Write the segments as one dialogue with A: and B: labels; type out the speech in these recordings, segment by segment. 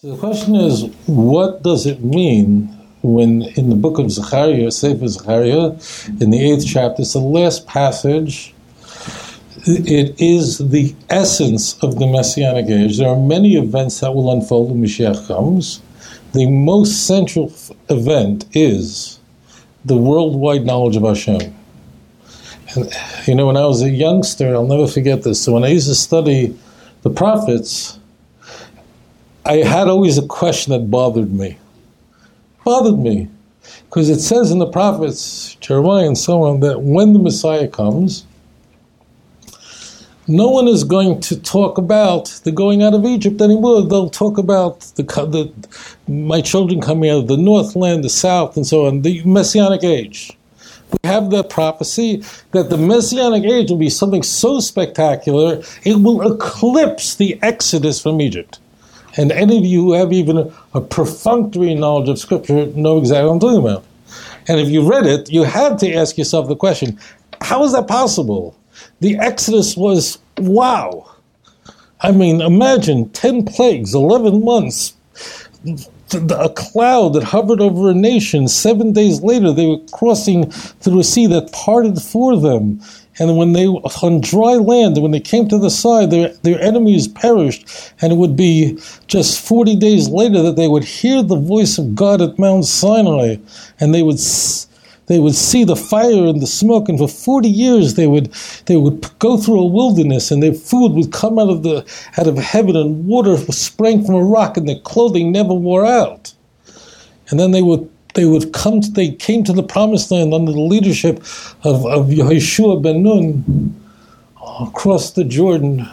A: So the question is, what does it mean when in the book of Zechariah, Sefer Zechariah, in the eighth chapter, it's the last passage, it is the essence of the Messianic age. There are many events that will unfold when Mashiach comes. The most central event is the worldwide knowledge of Hashem. And, you know, when I was a youngster, I'll never forget this. So when I used to study the prophets, I had always a question that bothered me. Bothered me. Because it says in the prophets, Jeremiah and so on, that when the Messiah comes, no one is going to talk about the going out of Egypt anymore. They'll talk about the, the my children coming out of the northland, the south, and so on, the Messianic age. We have that prophecy that the Messianic age will be something so spectacular, it will eclipse the exodus from Egypt. And any of you who have even a, perfunctory knowledge of Scripture know exactly what I'm talking about. And if you read it, you had to ask yourself the question how is that possible? The Exodus was wow. I mean, imagine 10 plagues, 11 months, a cloud that hovered over a nation. Seven days later, they were crossing through a sea that parted for them. And when they on dry land, when they came to the side, their their enemies perished, and it would be just forty days later that they would hear the voice of God at Mount Sinai, and they would they would see the fire and the smoke, and for forty years they would they would go through a wilderness, and their food would come out of the out of heaven, and water sprang from a rock, and their clothing never wore out. And then they would they would come to, they came to the promised land under the leadership of, of Yeshua ben Nun across the Jordan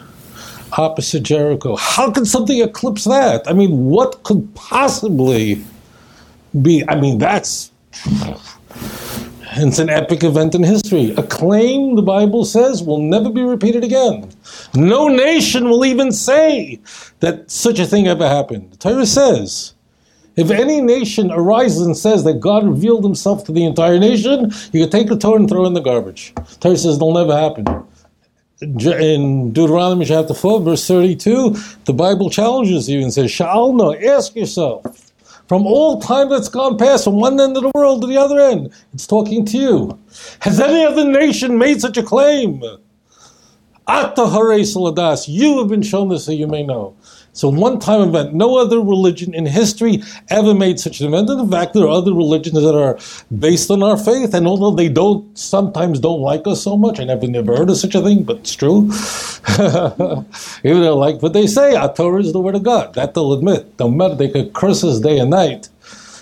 A: opposite Jericho. How could something eclipse that? I mean, what could possibly be? I mean, that's it's an epic event in history. A claim, the Bible says, will never be repeated again. No nation will even say that such a thing ever happened. The Torah says, if any nation arises and says that God revealed himself to the entire nation, you can take the Torah and throw in the garbage. The Torah says it'll never happen. In Deuteronomy chapter 4, verse 32, the Bible challenges you and says, Sha'alna, ask yourself, from all time that's gone past, from one end of the world to the other end, it's talking to you. Has any other nation made such a claim? Atta Saladas, you have been shown this so you may know. It's a one time event. No other religion in history ever made such an event. In fact, there are other religions that are based on our faith. And although they don't sometimes don't like us so much, I never never heard of such a thing, but it's true. Even though like what they say, our Torah is the word of God. That they'll admit. No matter they could curse us day and night.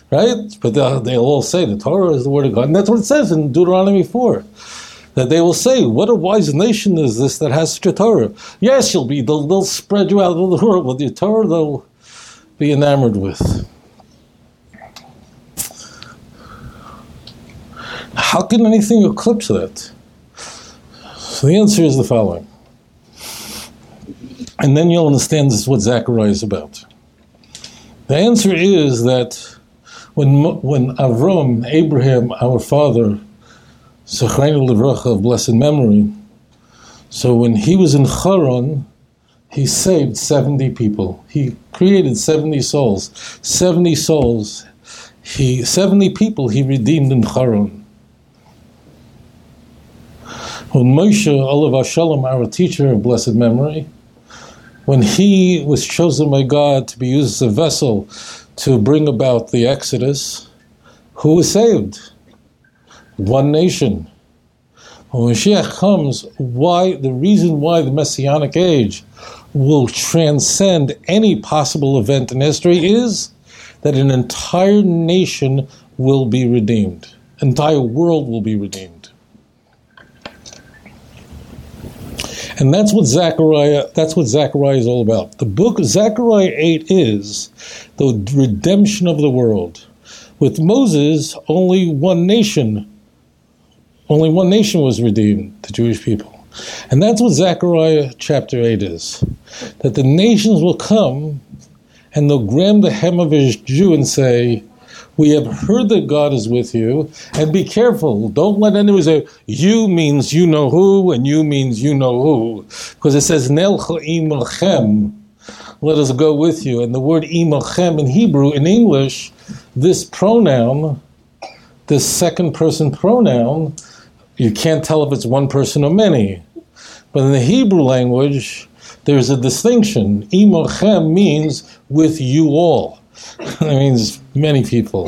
A: Right? But they'll, they'll all say the Torah is the word of God. And that's what it says in Deuteronomy 4 that they will say, "What a wise nation is this that has such a Torah?" Yes, you'll be. They'll, they'll spread you out over the world with your Torah. They'll be enamored with. How can anything eclipse that? So the answer is the following, and then you'll understand this is what Zechariah is about. The answer is that when when Avram, Abraham, our father Zechreinu Levracha of blessed memory. So when he was in Charon, he saved 70 people. He created 70 souls. 70 souls. He 70 people he redeemed in Charon. When Moshe Olav Shalom, our teacher of blessed memory, when he was chosen by God to be used as a vessel to bring about the Exodus, who was saved? One nation. When Mashiach comes, why the reason why the Messianic age will transcend any possible event in history is that an entire nation will be redeemed. Entire world will be redeemed. And that's what Zechariah that's what Zechariah is all about. The book of Zechariah 8 is the redemption of the world. With Moses, only one nation only one nation was redeemed, the Jewish people. And that's what Zechariah chapter 8 is. That the nations will come and they'll grab the hem of a Jew and say, We have heard that God is with you, and be careful. Don't let anyone say, You means you know who, and you means you know who. Because it says, let us go with you. And the word imochem in Hebrew, in English, this pronoun, this second person pronoun, you can't tell if it's one person or many. But in the Hebrew language, there's a distinction. Imochem means with you all. that means many people.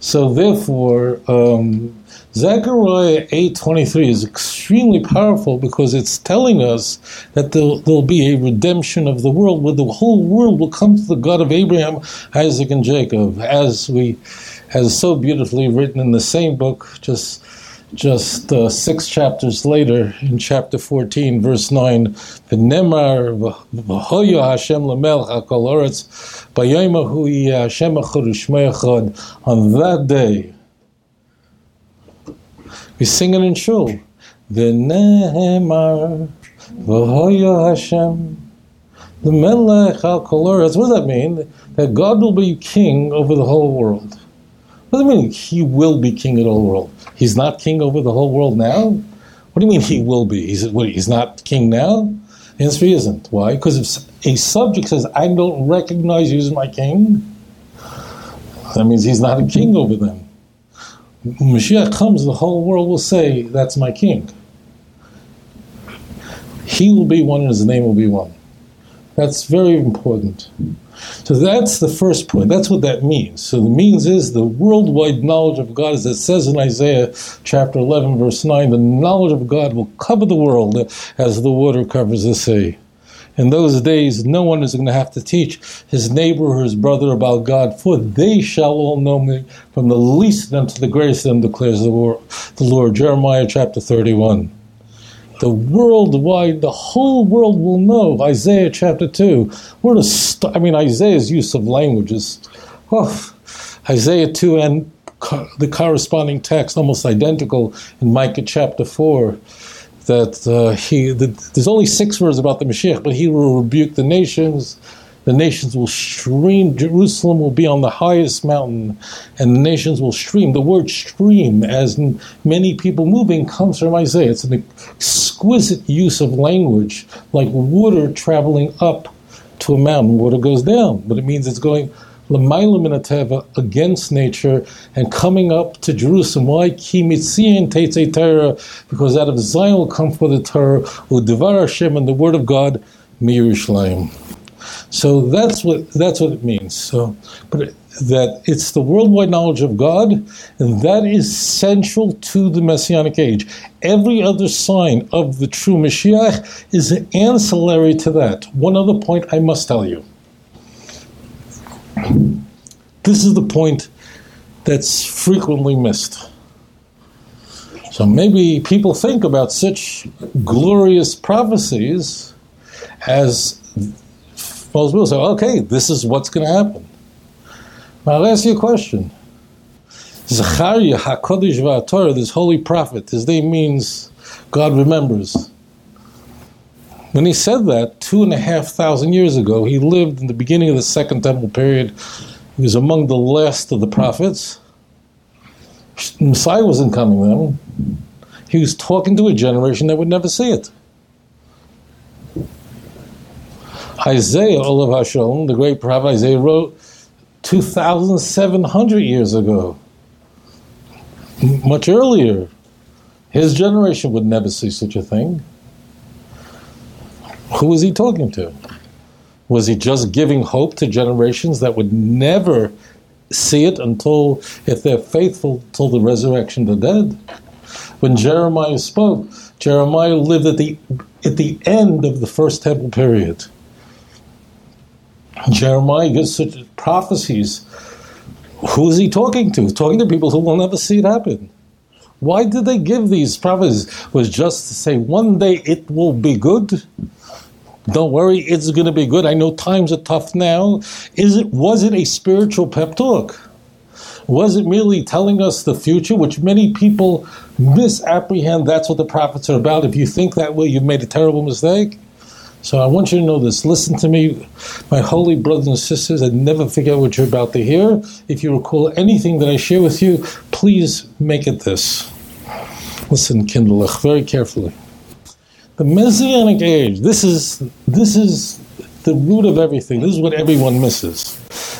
A: So therefore, um, Zechariah 8.23 is extremely powerful because it's telling us that there'll, there'll, be a redemption of the world where the whole world will come to the God of Abraham, Isaac, and Jacob, as we, as so beautifully written in the same book, just just uh, six chapters later, in chapter 14, verse 9, V'nemar v'hoyo Hashem l'melch hakol oretz, b'yoymahu Hashem echad On that day, we sing it in shul. V'nemar v'hoyo Hashem l'melech hakol oretz. What does that mean? That God will be king over the whole world. What does it mean? He will be king of the whole world. He's not king over the whole world now? What do you mean he will be? He's, what, he's not king now? The answer he isn't. Why? Because if a subject says, I don't recognize you as my king, that means he's not a king over them. When Mashiach comes, the whole world will say, That's my king. He will be one and his name will be one. That's very important. So that's the first point. That's what that means. So the means is the worldwide knowledge of God, as it says in Isaiah chapter 11, verse 9, the knowledge of God will cover the world as the water covers the sea. In those days, no one is going to have to teach his neighbor or his brother about God, for they shall all know me from the least of them to the greatest of them, declares the Lord. Jeremiah chapter 31 the worldwide, the whole world will know. Isaiah chapter 2. What a st- I mean, Isaiah's use of language is, oh, Isaiah 2 and co- the corresponding text, almost identical in Micah chapter 4. That uh, he, the, there's only six words about the Mashiach, but he will rebuke the nations, the nations will stream, Jerusalem will be on the highest mountain, and the nations will stream. The word stream, as many people moving, comes from Isaiah. It's an exquisite use of language, like water traveling up to a mountain. Water goes down, but it means it's going against nature and coming up to Jerusalem. Why? Because out of Zion will come for the Torah, Udevar Hashem, and the word of God, Mirushalayim. So that's what that's what it means. So, but that it's the worldwide knowledge of God, and that is central to the Messianic age. Every other sign of the true Mashiach is ancillary to that. One other point I must tell you. This is the point that's frequently missed. So maybe people think about such glorious prophecies as most people say, okay, this is what's going to happen. Now, I'll ask you a question. Zachariah HaKodesh VaTorah, this holy prophet, his name means God remembers. When he said that two and a half thousand years ago, he lived in the beginning of the Second Temple period. He was among the last of the prophets. Messiah wasn't coming then. He was talking to a generation that would never see it. Isaiah, Olav Hashem, the great prophet Isaiah, wrote 2,700 years ago, much earlier. His generation would never see such a thing. Who was he talking to? Was he just giving hope to generations that would never see it until, if they're faithful, till the resurrection of the dead? When Jeremiah spoke, Jeremiah lived at the at the end of the first temple period. Jeremiah gives such prophecies. Who is he talking to? Talking to people who will never see it happen. Why did they give these prophecies? Was just to say one day it will be good. Don't worry, it's going to be good. I know times are tough now. Is it? Was it a spiritual pep talk? Was it merely telling us the future, which many people misapprehend? That's what the prophets are about. If you think that way, you've made a terrible mistake. So I want you to know this. Listen to me, my holy brothers and sisters, and never forget what you're about to hear. If you recall anything that I share with you, please make it this. Listen, Kindlech, very carefully. The Messianic age, this is this is the root of everything. This is what everyone misses.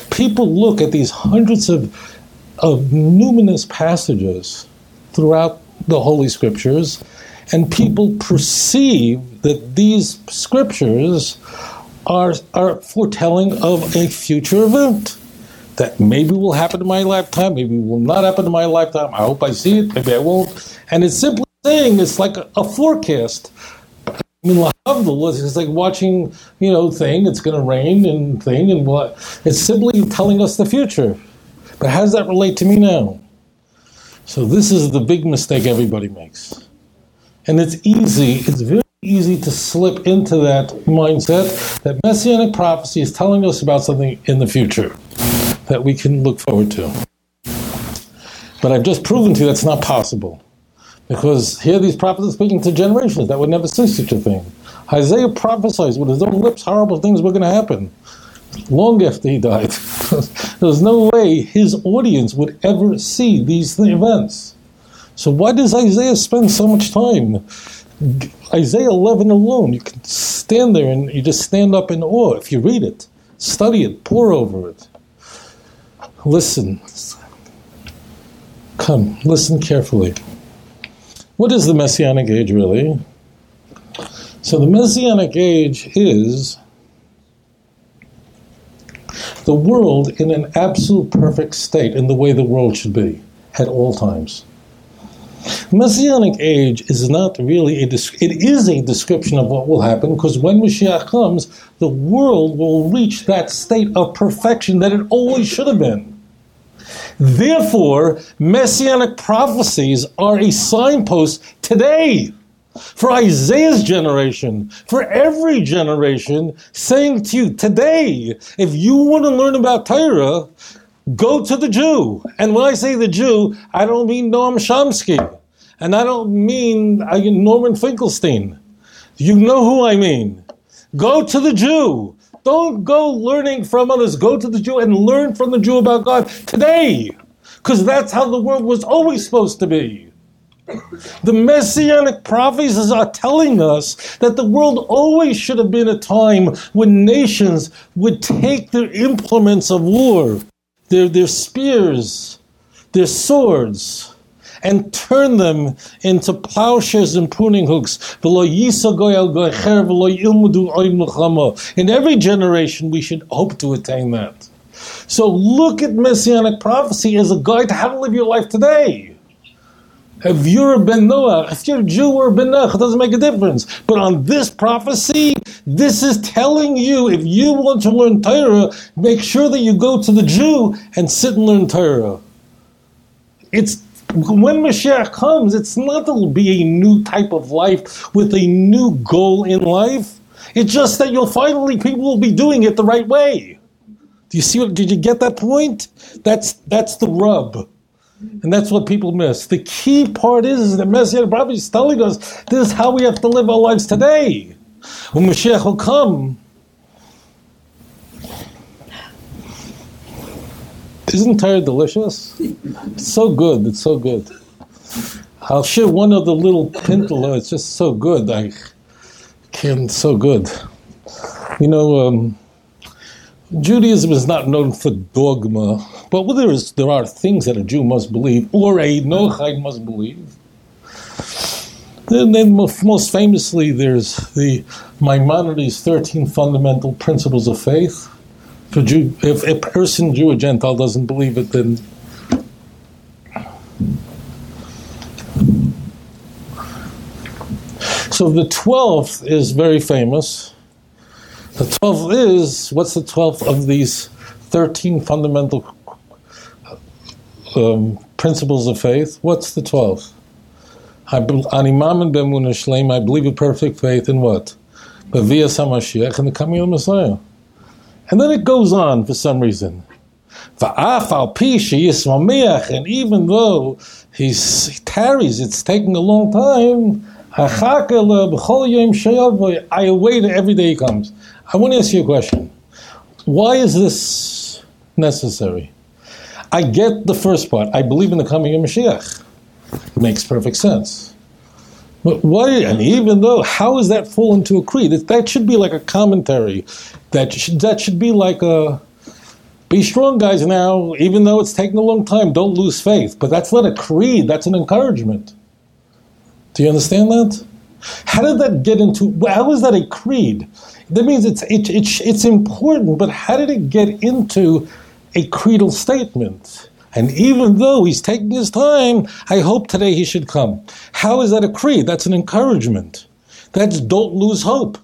A: People look at these hundreds of, of numinous passages throughout the Holy Scriptures, and people perceive that these scriptures are, are foretelling of a future event that maybe will happen in my lifetime, maybe will not happen in my lifetime. I hope I see it, maybe I won't. And it's simply saying it's like a, a forecast. I mean, it's like watching, you know, thing. It's going to rain and thing and what. It's simply telling us the future. But how does that relate to me now? So this is the big mistake everybody makes, and it's easy. It's very easy to slip into that mindset that messianic prophecy is telling us about something in the future that we can look forward to. But I've just proven to you that's not possible. Because here these prophets are speaking to generations that would never see such a thing. Isaiah prophesies with his own lips horrible things were going to happen long after he died. There's no way his audience would ever see these events. So why does Isaiah spend so much time? Isaiah 11 alone, you can stand there and you just stand up in awe if you read it, study it, pore over it. Listen. Come, listen carefully. What is the Messianic age really? So, the Messianic age is the world in an absolute perfect state in the way the world should be at all times. Messianic age is not really a it is a description of what will happen because when Mashiach comes, the world will reach that state of perfection that it always should have been. Therefore, messianic prophecies are a signpost today for Isaiah's generation, for every generation, saying to you today, if you want to learn about Torah, go to the Jew. And when I say the Jew, I don't mean Noam Chomsky, and I don't mean Norman Finkelstein. You know who I mean. Go to the Jew. Don't go learning from others. Go to the Jew and learn from the Jew about God today. Because that's how the world was always supposed to be. The messianic prophecies are telling us that the world always should have been a time when nations would take their implements of war, their, their spears, their swords, and turn them into plowshares and pruning hooks. In every generation, we should hope to attain that. So look at messianic prophecy as a guide to how to live your life today. If you're a Ben Noah, if you're a Jew or a Ben Noah, it doesn't make a difference. But on this prophecy, this is telling you if you want to learn Torah, make sure that you go to the Jew and sit and learn Torah. It's when Mashiach comes, it's not that it'll be a new type of life with a new goal in life. It's just that you'll finally people will be doing it the right way. Do you see what did you get that point? That's that's the rub. And that's what people miss. The key part is, is that Messianic prophecy is telling us this is how we have to live our lives today. When Mashiach will come, Isn't Torah delicious? It's so good. It's so good. I'll share one of the little pintala. It's just so good. I can't. So good. You know, um, Judaism is not known for dogma, but there is there are things that a Jew must believe or a Noachide must believe. Then, then most famously, there's the Maimonides' thirteen fundamental principles of faith for Jew, if a person, Jew or Gentile, doesn't believe it, then So the twelfth is very famous. The twelfth is what's the twelfth of these thirteen fundamental um, principles of faith? What's the twelfth? I believe in perfect faith in what? But via Samashiach and the coming of the Messiah. And then it goes on for some reason. And even though he's, he tarries, it's taking a long time. I await every day he comes. I want to ask you a question. Why is this necessary? I get the first part. I believe in the coming of Mashiach. It makes perfect sense. But why? And even though, how is that fall into a creed? That should be like a commentary. That should, that should be like a be strong, guys. Now, even though it's taking a long time, don't lose faith. But that's not a creed. That's an encouragement. Do you understand that? How did that get into? How is that a creed? That means it's it, it, it's important. But how did it get into a creedal statement? And even though he's taking his time, I hope today he should come. How is that a creed? That's an encouragement. That's don't lose hope.